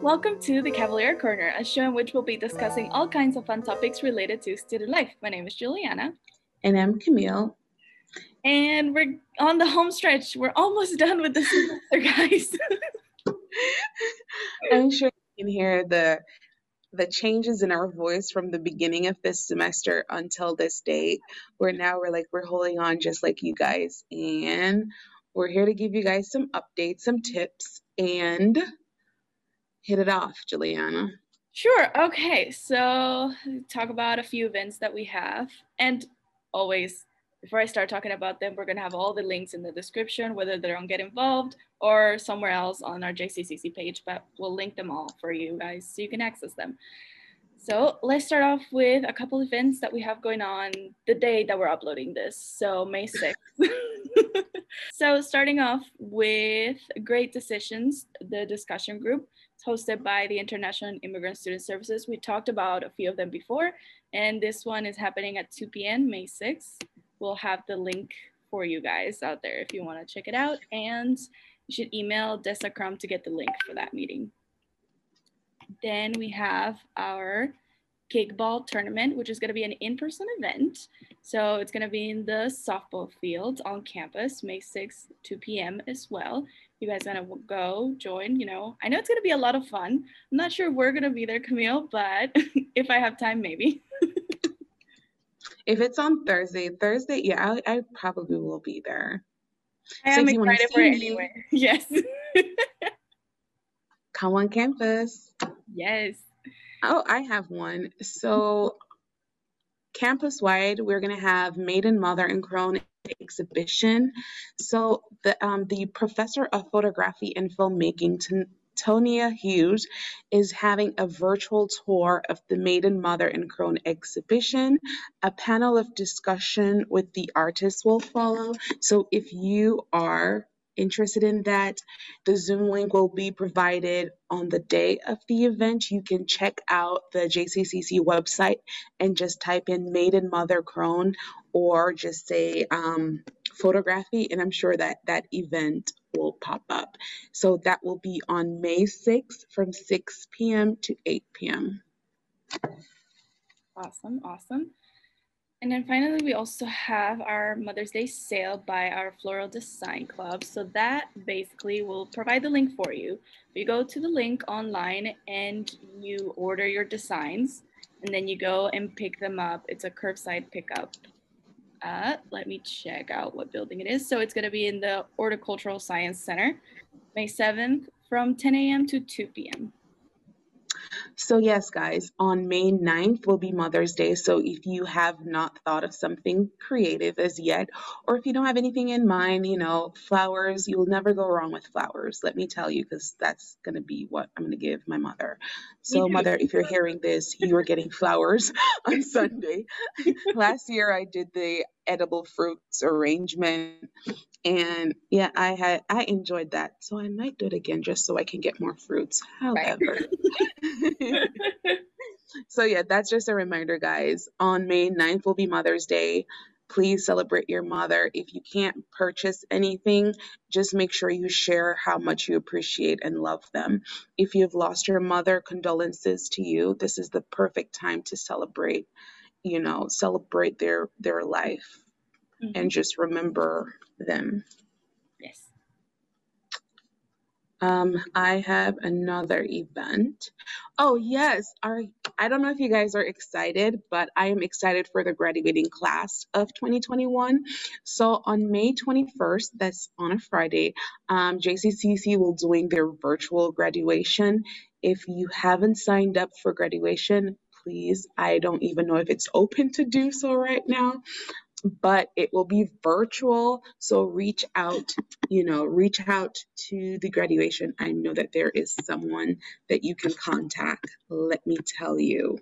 Welcome to the Cavalier Corner, a show in which we'll be discussing all kinds of fun topics related to student life. My name is Juliana. And I'm Camille. And we're on the home stretch. We're almost done with the semester, guys. I'm sure you can hear the the changes in our voice from the beginning of this semester until this date. Where now we're like we're holding on just like you guys. And we're here to give you guys some updates, some tips, and hit it off, Juliana. Sure. Okay. So, talk about a few events that we have. And always, before I start talking about them, we're going to have all the links in the description, whether they're on Get Involved or somewhere else on our JCCC page, but we'll link them all for you guys so you can access them. So let's start off with a couple events that we have going on the day that we're uploading this. So May 6th. so starting off with Great Decisions, the discussion group hosted by the International Immigrant Student Services. We talked about a few of them before, and this one is happening at 2 p.m. May 6th. We'll have the link for you guys out there if you want to check it out. And you should email Dessa Crum to get the link for that meeting. Then we have our kickball tournament, which is going to be an in-person event. So it's going to be in the softball field on campus, May 6th, 2 p.m. as well you guys gonna go join you know i know it's gonna be a lot of fun i'm not sure we're gonna be there camille but if i have time maybe if it's on thursday thursday yeah i, I probably will be there. I so am excited for it anyway. Yes. Come on campus. Yes. Oh i have one. So campus wide we're going to have maiden mother and crone exhibition. So the um, the professor of photography and filmmaking, Tonia Hughes, is having a virtual tour of the Maiden Mother and Crone exhibition. A panel of discussion with the artists will follow. So if you are interested in that, the Zoom link will be provided on the day of the event. You can check out the JCCC website and just type in Maiden Mother Crone or just say um, photography, and I'm sure that that event will pop up. So that will be on May 6th from 6 p.m. to 8 p.m. Awesome, awesome. And then finally, we also have our Mother's Day sale by our Floral Design Club. So that basically will provide the link for you. You go to the link online and you order your designs, and then you go and pick them up. It's a curbside pickup. Uh, let me check out what building it is. So it's going to be in the Horticultural Science Center, May 7th from 10 a.m. to 2 p.m. So, yes, guys, on May 9th will be Mother's Day. So, if you have not thought of something creative as yet, or if you don't have anything in mind, you know, flowers, you will never go wrong with flowers. Let me tell you, because that's going to be what I'm going to give my mother. So, mother, if you're hearing this, you are getting flowers on Sunday. Last year, I did the edible fruits arrangement and yeah i had i enjoyed that. So i might do it again just so i can get more fruits. However. So yeah that's just a reminder guys. On may 9th will be mother's day. Please celebrate your mother. If you can't purchase anything just make sure you share how much you appreciate and love them. If you've lost your mother condolences to you. This is the perfect time to celebrate you know celebrate their their life. Mm-hmm. and just remember them. Yes. Um, I have another event. Oh yes, our I don't know if you guys are excited, but I am excited for the graduating class of 2021. So on May 21st, that's on a Friday, um, JCCC will doing their virtual graduation. If you haven't signed up for graduation, please, I don't even know if it's open to do so right now but it will be virtual. So reach out, you know, reach out to the graduation. I know that there is someone that you can contact. Let me tell you.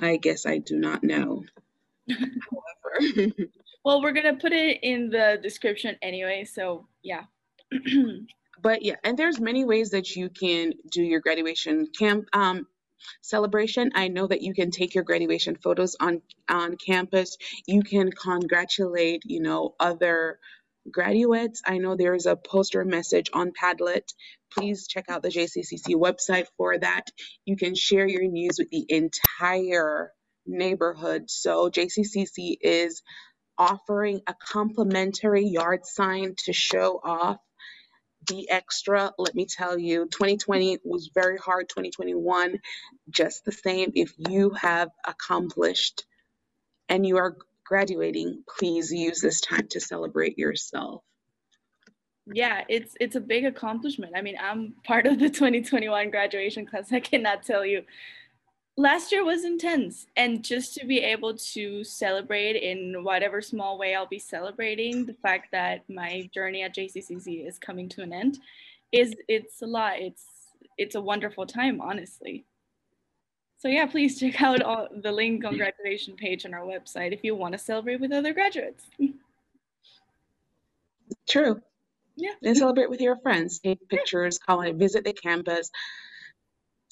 I guess I do not know. However, well, we're gonna put it in the description anyway. So yeah. but yeah, and there's many ways that you can do your graduation camp um, celebration. I know that you can take your graduation photos on on campus. You can congratulate, you know, other graduates. I know there is a poster message on Padlet. Please check out the JCCC website for that. You can share your news with the entire neighborhood. So JCCC is offering a complimentary yard sign to show off the extra. Let me tell you, 2020 was very hard, 2021 just the same. If you have accomplished and you are graduating, please use this time to celebrate yourself. Yeah, it's it's a big accomplishment. I mean, I'm part of the 2021 graduation class. I cannot tell you last year was intense and just to be able to celebrate in whatever small way i'll be celebrating the fact that my journey at jccc is coming to an end is it's a lot. It's it's a wonderful time honestly. So yeah please check out all, the link on graduation page on our website if you want to celebrate with other graduates. True. Yeah. And celebrate with your friends take pictures call it visit the campus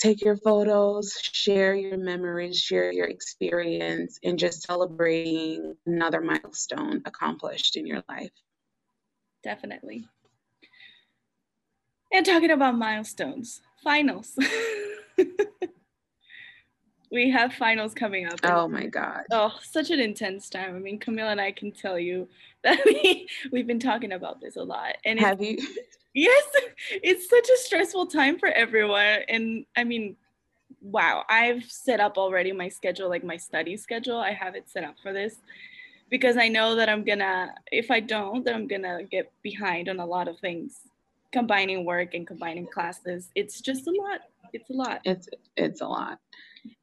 take your photos, share your memories, share your experience, and just celebrating another milestone accomplished in your life. Definitely. And talking about milestones, finals. we have finals coming up. Oh my God. Oh, such an intense time. I mean, Camila and I can tell you that we, we've been talking about this a lot. And have you? Yes, it's such a stressful time for everyone. And I mean, wow, I've set up already my schedule, like my study schedule. I have it set up for this because I know that I'm gonna, if I don't, then I'm gonna get behind on a lot of things, combining work and combining classes. It's just a lot. It's a lot. It's it's a lot.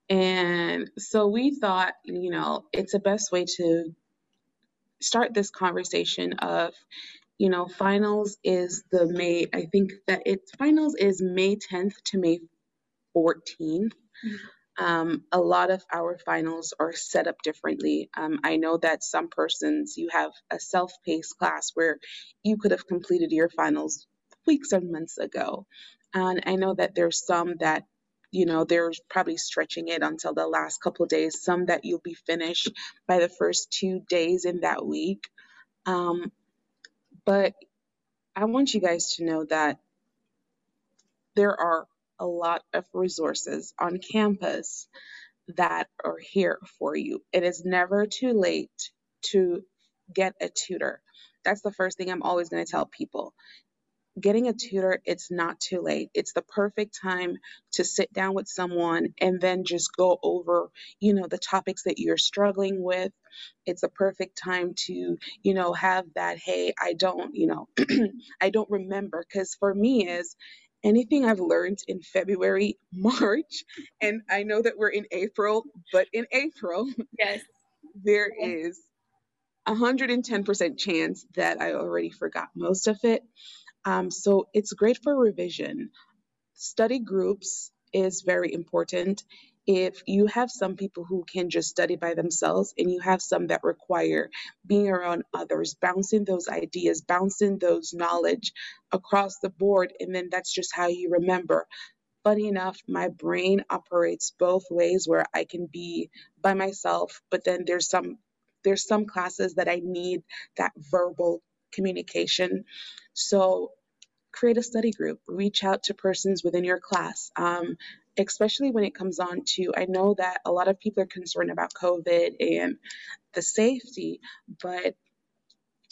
And so we thought, you know, it's the best way to start this conversation of you know, finals is the May, I think that it's finals is May 10th to May 14th. Mm-hmm. Um, a lot of our finals are set up differently. Um, I know that some persons, you have a self paced class where you could have completed your finals weeks and months ago. And I know that there's some that you know they're probably stretching it until the last couple days some that you'll be finished by the first two days in that week um, but I want you guys to know that there are a lot of resources on campus that are here for you. It is never too late to get a tutor. That's the first thing I'm always going to tell people getting a tutor, it's not too late. It's the perfect time to sit down with someone and then just go over, you know, the topics that you're struggling with. It's a perfect time to, you know, have that, hey, I don't, you know, I don't remember. Because for me, is anything I've learned in February, March, and I know that we're in April, but in April, yes, there is 110% chance that I already forgot most of it. Um, so it's great for revision. Study groups is very important. If you have some people who can just study by themselves and you have some that require being around others, bouncing those ideas, bouncing those knowledge across the board, and then that's just how you remember. Funny enough, my brain operates both ways where I can be by myself, but then there's some there's some classes that I need that verbal communication. So create a study group, reach out to persons within your class. Um, especially when it comes on to, I know that a lot of people are concerned about COVID and the safety, but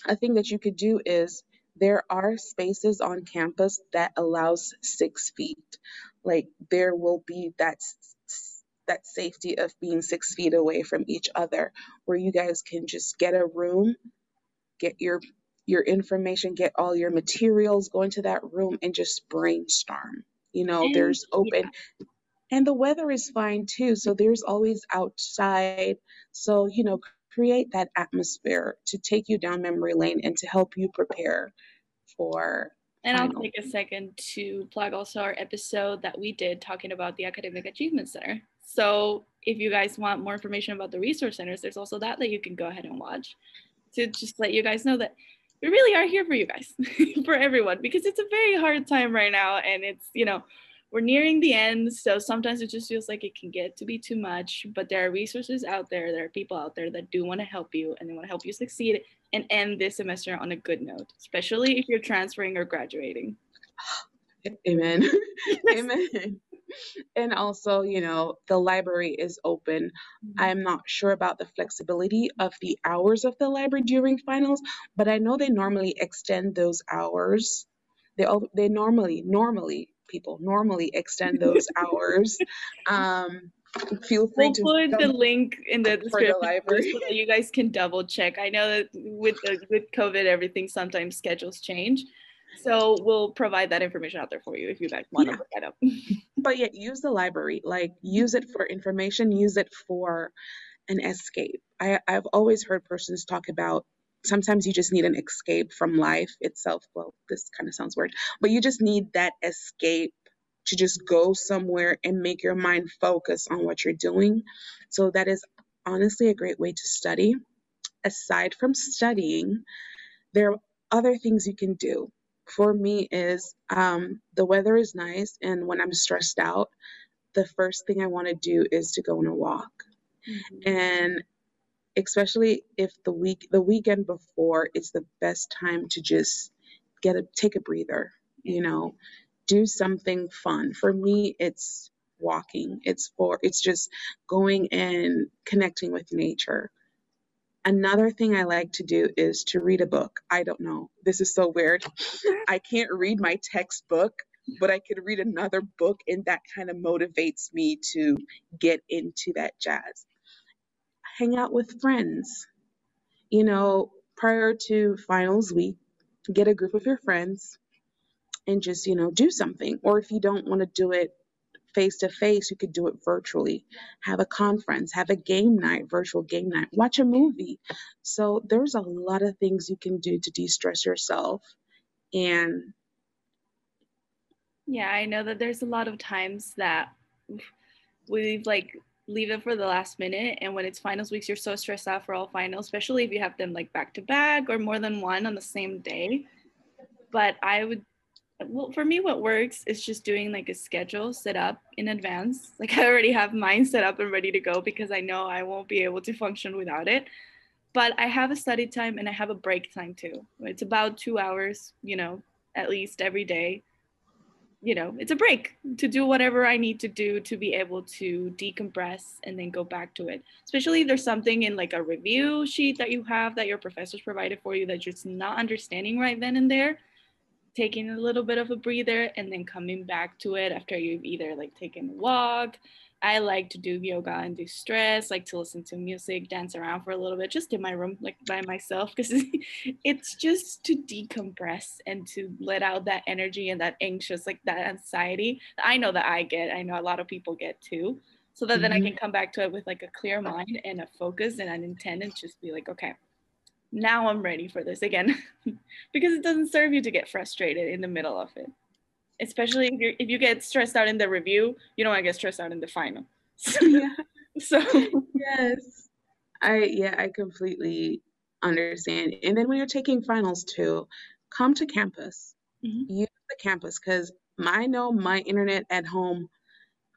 a thing that you could do is there are spaces on campus that allows six feet. Like there will be that that safety of being six feet away from each other, where you guys can just get a room, get your your information, get all your materials, go into that room and just brainstorm. You know, and, there's open yeah. and the weather is fine too. So there's always outside. So, you know, create that atmosphere to take you down memory lane and to help you prepare for and I'll take a second to plug also our episode that we did talking about the Academic Achievement Center. So if you guys want more information about the resource centers, there's also that that you can go ahead and watch. to just let you guys know that we really are here for you guys, for everyone, because it's a very hard time right now. And it's, you know, we're nearing the end. So sometimes it just feels like it can get to be too much, but there are resources out there. There are people out there that do want to help you and they want to help you succeed and end this semester on a good note, especially if you're transferring or graduating. Amen. Amen. And also, you know, the library is open. Mm-hmm. I'm not sure about the flexibility of the hours of the library during finals, but I know they normally extend those hours. They they normally normally people normally extend those hours. Um, feel free we'll to put the link in the description the so that you guys can double check. I know that with the with COVID, everything sometimes schedules change. So we'll provide that information out there for you if you guys want yeah. to look that up. but yeah, use the library. Like use it for information, use it for an escape. I, I've always heard persons talk about sometimes you just need an escape from life itself. Well, this kind of sounds weird, but you just need that escape to just go somewhere and make your mind focus on what you're doing. So that is honestly a great way to study. Aside from studying, there are other things you can do for me is um, the weather is nice, and when I'm stressed out, the first thing I want to do is to go on a walk. Mm-hmm. And especially if the week the weekend before, it's the best time to just get a take a breather. You know, do something fun. For me, it's walking. It's for it's just going and connecting with nature. Another thing I like to do is to read a book. I don't know. This is so weird. I can't read my textbook, but I could read another book, and that kind of motivates me to get into that jazz. Hang out with friends. You know, prior to finals week, get a group of your friends and just, you know, do something. Or if you don't want to do it face to face, you could do it virtually. Have a conference, have a game night, virtual game night, watch a movie. So there's a lot of things you can do to de stress yourself. And yeah, I know that there's a lot of times that we've like leave it for the last minute. And when it's finals weeks, you're so stressed out for all finals, especially if you have them like back to back or more than one on the same day. But I would well for me what works is just doing like a schedule set up in advance. Like i already have mine set up and ready to go because i know i won't be able to function without it. But i have a study time and i have a break time too. It's about two hours you know at least every day. You know it's a break to do whatever i need to do to be able to decompress and then go back to it. Especially if there's something in like a review sheet that you have that your professors provided for you that you're just not understanding right then and there taking a little bit of a breather and then coming back to it after you've either like taken a walk. I like to do yoga and do stress, like to listen to music, dance around for a little bit, just in my room, like by myself, because it's just to decompress and to let out that energy and that anxious, like that anxiety. I know that I get, I know a lot of people get too. So that mm-hmm. then I mm-hmm. can come back to it with like a clear mind and a focus and an intent and just be like, okay, now I'm ready for this again because it doesn't serve you to get frustrated in the middle of it. Especially if you if you get stressed out in the review, you don't want to get stressed out in the final. So, yeah. so yes. I yeah, I completely understand. And then when you're taking finals too, come to campus. Mm-hmm. Use the campus because I know my internet at home,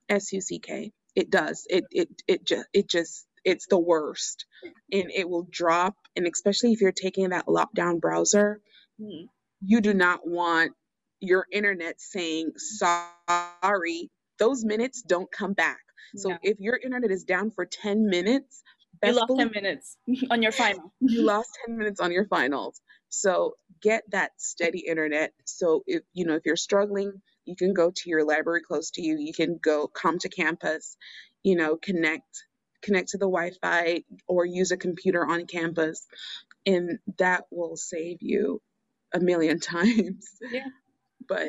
S U C K. It does. It it it just it just it's the worst and it will drop and especially if you're taking that lockdown browser mm-hmm. you do not want your internet saying sorry those minutes don't come back. So yeah. if your internet is down for 10 minutes you lost 10 minutes on your final. You lost 10 minutes on your finals. So get that steady internet. So if you know if you're struggling you can go to your library close to you. You can go come to campus you know connect connect to the Wi-Fi or use a computer on campus, and that will save you a million times. Yeah. But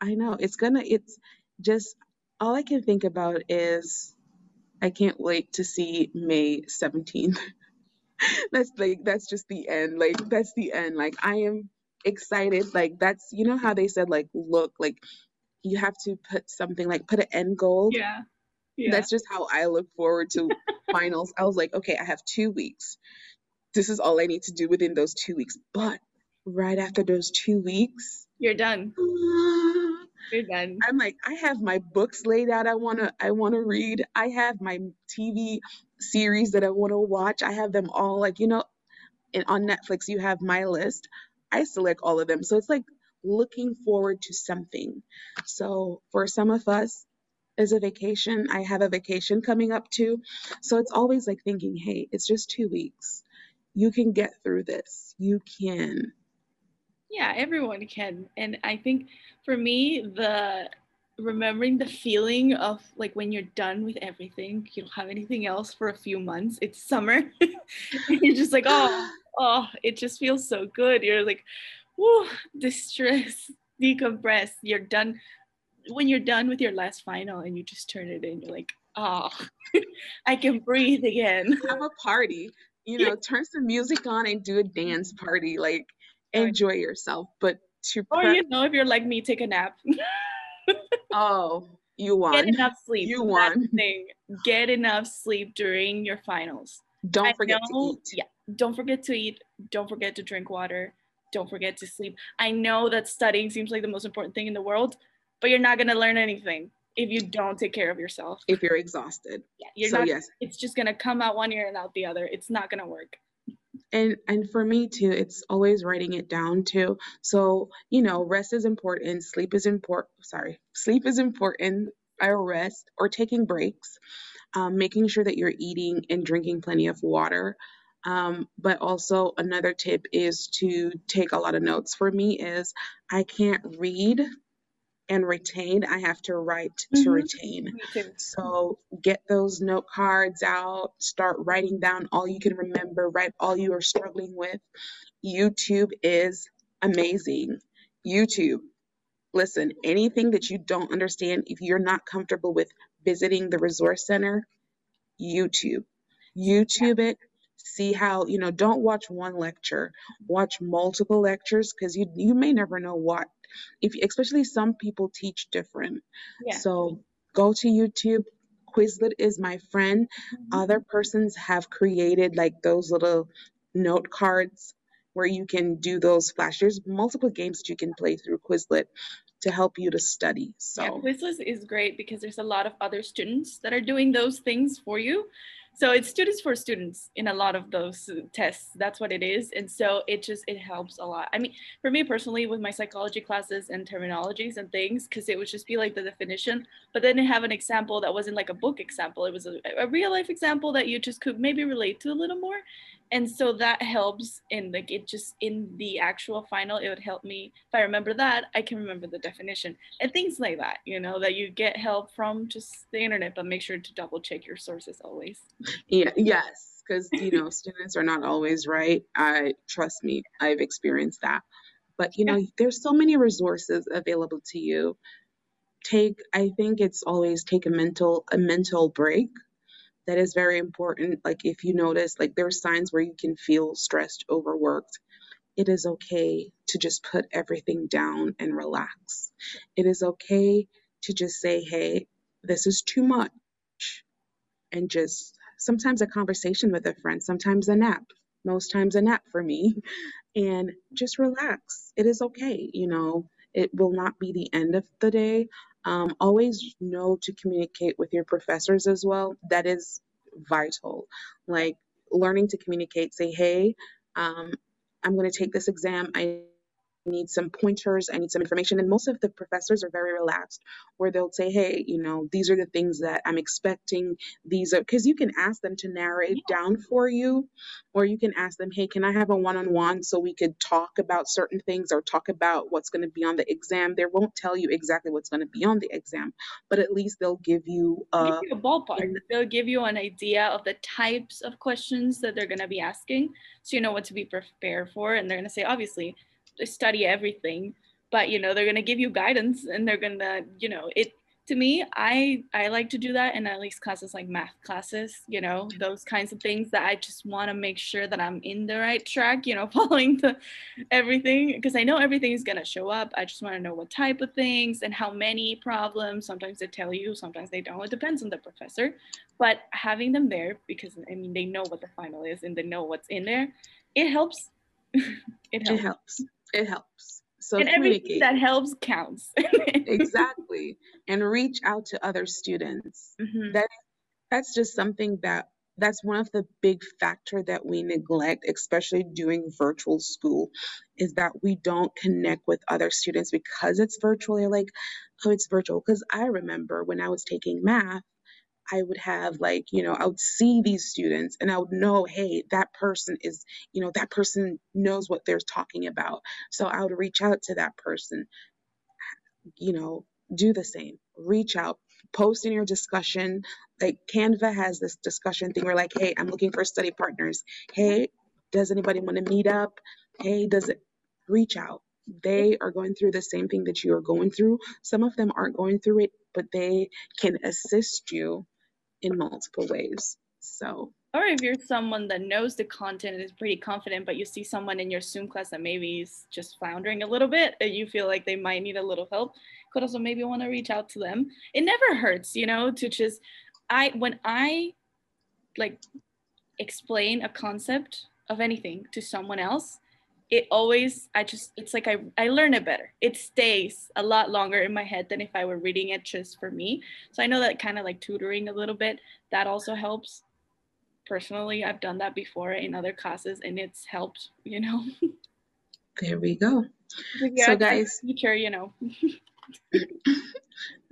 I know it's gonna. It's just all I can think about is I can't wait to see May 17th. that's like that's just the end. Like that's the end. Like I am excited. Like that's you know how they said like look like you have to put something like put an end goal. Yeah. Yeah. That's just how I look forward to finals. I was like, okay, I have two weeks. this is all I need to do within those two weeks. But right after those two weeks, you're done. you're done. I'm like, I have my books laid out. I wanna, I wanna read. I have my TV series that I want to watch. I have them all like you know, and on Netflix you have my list. I select all of them, so it's like looking forward to something. So for some of us, as a vacation. I have a vacation coming up too. So it's always like thinking, hey, it's just two weeks. You can get through this. You can. Yeah, everyone can. And I think for me, the remembering the feeling of like when you're done with everything, you don't have anything else for a few months. It's summer. you're just like, oh, oh, it just feels so good. You're like, whoo, distress, decompress. You're done when you're done with your last final and you just turn it in, you're like, oh, I can breathe again. Have a party, you know, yeah. turn some music on and do a dance mm-hmm. party. Like, oh, enjoy yourself. But to or you know, if you're like me, take a nap. oh, you won. Get enough sleep. You won. Thing. Get enough sleep during your finals. Don't I forget know, to eat. Yeah, don't forget to eat. Don't forget to drink water. Don't forget to sleep. I know that studying seems like the most important thing in the world, but you're not going to learn anything if you don't take care of yourself. If you're exhausted. Yeah, you're so, not, yes. It's just going to come out one ear and out the other. It's not going to work. And and for me too, it's always writing it down too. So, you know, rest is important, sleep is important, sorry, sleep is important, or rest or taking breaks, um, making sure that you're eating and drinking plenty of water. Um, but also another tip is to take a lot of notes. For me is I can't read and retain. I have to write mm-hmm. to retain. So get those note cards out, start writing down all you can remember, write all you are struggling with. YouTube is amazing. YouTube. Listen, anything that you don't understand, if you're not comfortable with visiting the resource center, YouTube. YouTube it, see how you know don't watch one lecture watch multiple lectures because you you may never know what if especially some people teach different yeah. so go to youtube quizlet is my friend mm-hmm. other persons have created like those little note cards where you can do those flashers. multiple games that you can play through quizlet to help you to study so yeah, quizlet is great because there's a lot of other students that are doing those things for you so it's students for students in a lot of those tests. That's what it is. And so it just it helps a lot. I mean for me personally with my psychology classes and terminologies and things because it would just be like the definition. But then they have an example that wasn't like a book example it was a, a real life example that you just could maybe relate to a little more and so that helps in like it just in the actual final it would help me if i remember that i can remember the definition and things like that you know that you get help from just the internet but make sure to double check your sources always. Yeah yes because you know students are not always right. I trust me i've experienced that. But you know yeah. there's so many resources available to you. Take i think it's always take a mental a mental break that is very important. Like if you notice, like there are signs where you can feel stressed, overworked. It is okay to just put everything down and relax. It is okay to just say, hey, this is too much. And just sometimes a conversation with a friend, sometimes a nap, most times a nap for me, and just relax. It is okay. You know, it will not be the end of the day. Um, always know to communicate with your professors as well. That is vital. Like learning to communicate, say, hey, um, I'm going to take this exam. I need some pointers, I need some information. And most of the professors are very relaxed, where they'll say, hey, you know, these are the things that I'm expecting. These are, because you can ask them to narrow it down for you, or you can ask them, hey, can I have a one on one so we could talk about certain things or talk about what's going to be on the exam? They won't tell you exactly what's going to be on the exam, but at least they'll give you a, give you a ballpark. They'll give you an idea of the types of questions that they're going to be asking so you know what to be prepared for. And they're going to say, obviously, study everything but you know they're going to give you guidance and they're going to you know it to me i i like to do that in at least classes like math classes you know those kinds of things that i just want to make sure that i'm in the right track you know following the everything because i know everything is going to show up. I just want to know what type of things and how many problems sometimes they tell you sometimes they don't. It depends on the professor but having them there because i mean they know what the final is and they know what's in there it helps it helps it helps, it helps. So and everything that helps counts. exactly. And reach out to other students. Mm-hmm. That that's just something that that's one of the big factor that we neglect especially doing virtual school is that we don't connect with other students because it's virtual you're like oh it's virtual because i remember when i was taking math I would have like, you know, I would see these students and I would know, hey, that person is, you know, that person knows what they're talking about. So I would reach out to that person, you know, do the same, reach out, post in your discussion. Like Canvas has this discussion thing where, like, hey, I'm looking for study partners. Hey, does anybody want to meet up? Hey, does it reach out? They are going through the same thing that you are going through. Some of them aren't going through it, but they can assist you in multiple ways. So, or if you're someone that knows the content and is pretty confident, but you see someone in your Zoom class that maybe is just floundering a little bit and you feel like they might need a little help, could also maybe want to reach out to them. It never hurts, you know, to just, I, when I like explain a concept of anything to someone else, it always i just it's like i i learn it better. It stays a lot longer in my head than if i were reading it just for me. So i know that kind of like tutoring a little bit that also helps. Personally i've done that before in other classes and it's helped you know? There we go. Yeah, so guys teacher you know.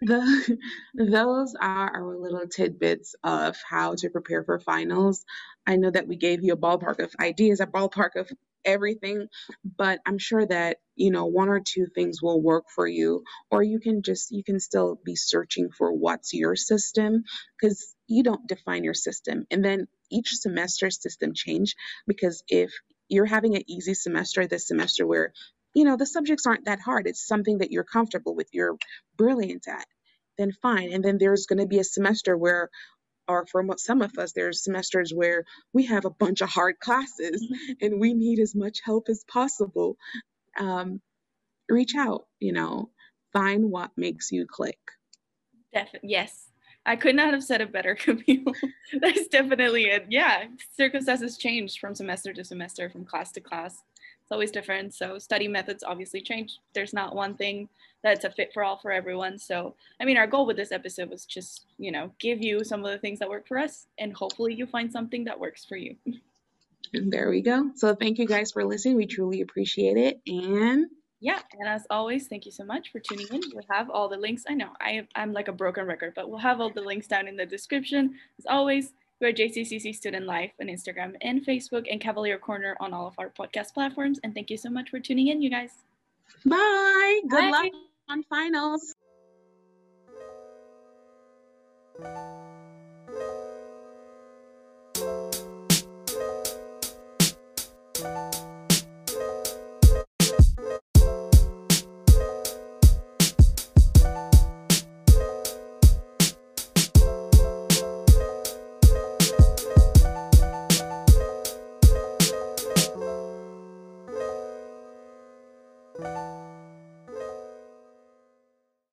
The those are our little tidbits of how to prepare for finals. I know that we gave you a ballpark of ideas a ballpark of everything, but I'm sure that, you know, one or two things will work for you, or you can just, you can still be searching for what's your system because you don't define your system. And then each semester system change because if you're having an easy semester this semester where, you know, the subjects aren't that hard, it's something that you're comfortable with, you're brilliant at, then fine. And then there's going to be a semester where or for some of us, there's semesters where we have a bunch of hard classes mm-hmm. and we need as much help as possible. Um, reach out, you know, find what makes you click. Definitely, yes. I could not have said it better, Camille. That's definitely it. Yeah, circumstances change from semester to semester, from class to class. It's always different. So study methods obviously change. There's not one thing that's a fit for all for everyone. So, I mean, our goal with this episode was just, you know, give you some of the things that work for us and hopefully you find something that works for you. And there we go. So, thank you guys for listening. We truly appreciate it. And yeah, and as always, thank you so much for tuning in. We'll have all the links. I know I, I'm like a broken record, but we'll have all the links down in the description. As always, we're JCCC Student Life on Instagram and Facebook and Cavalier Corner on all of our podcast platforms. And thank you so much for tuning in, you guys. Bye. Good Bye. luck on finals.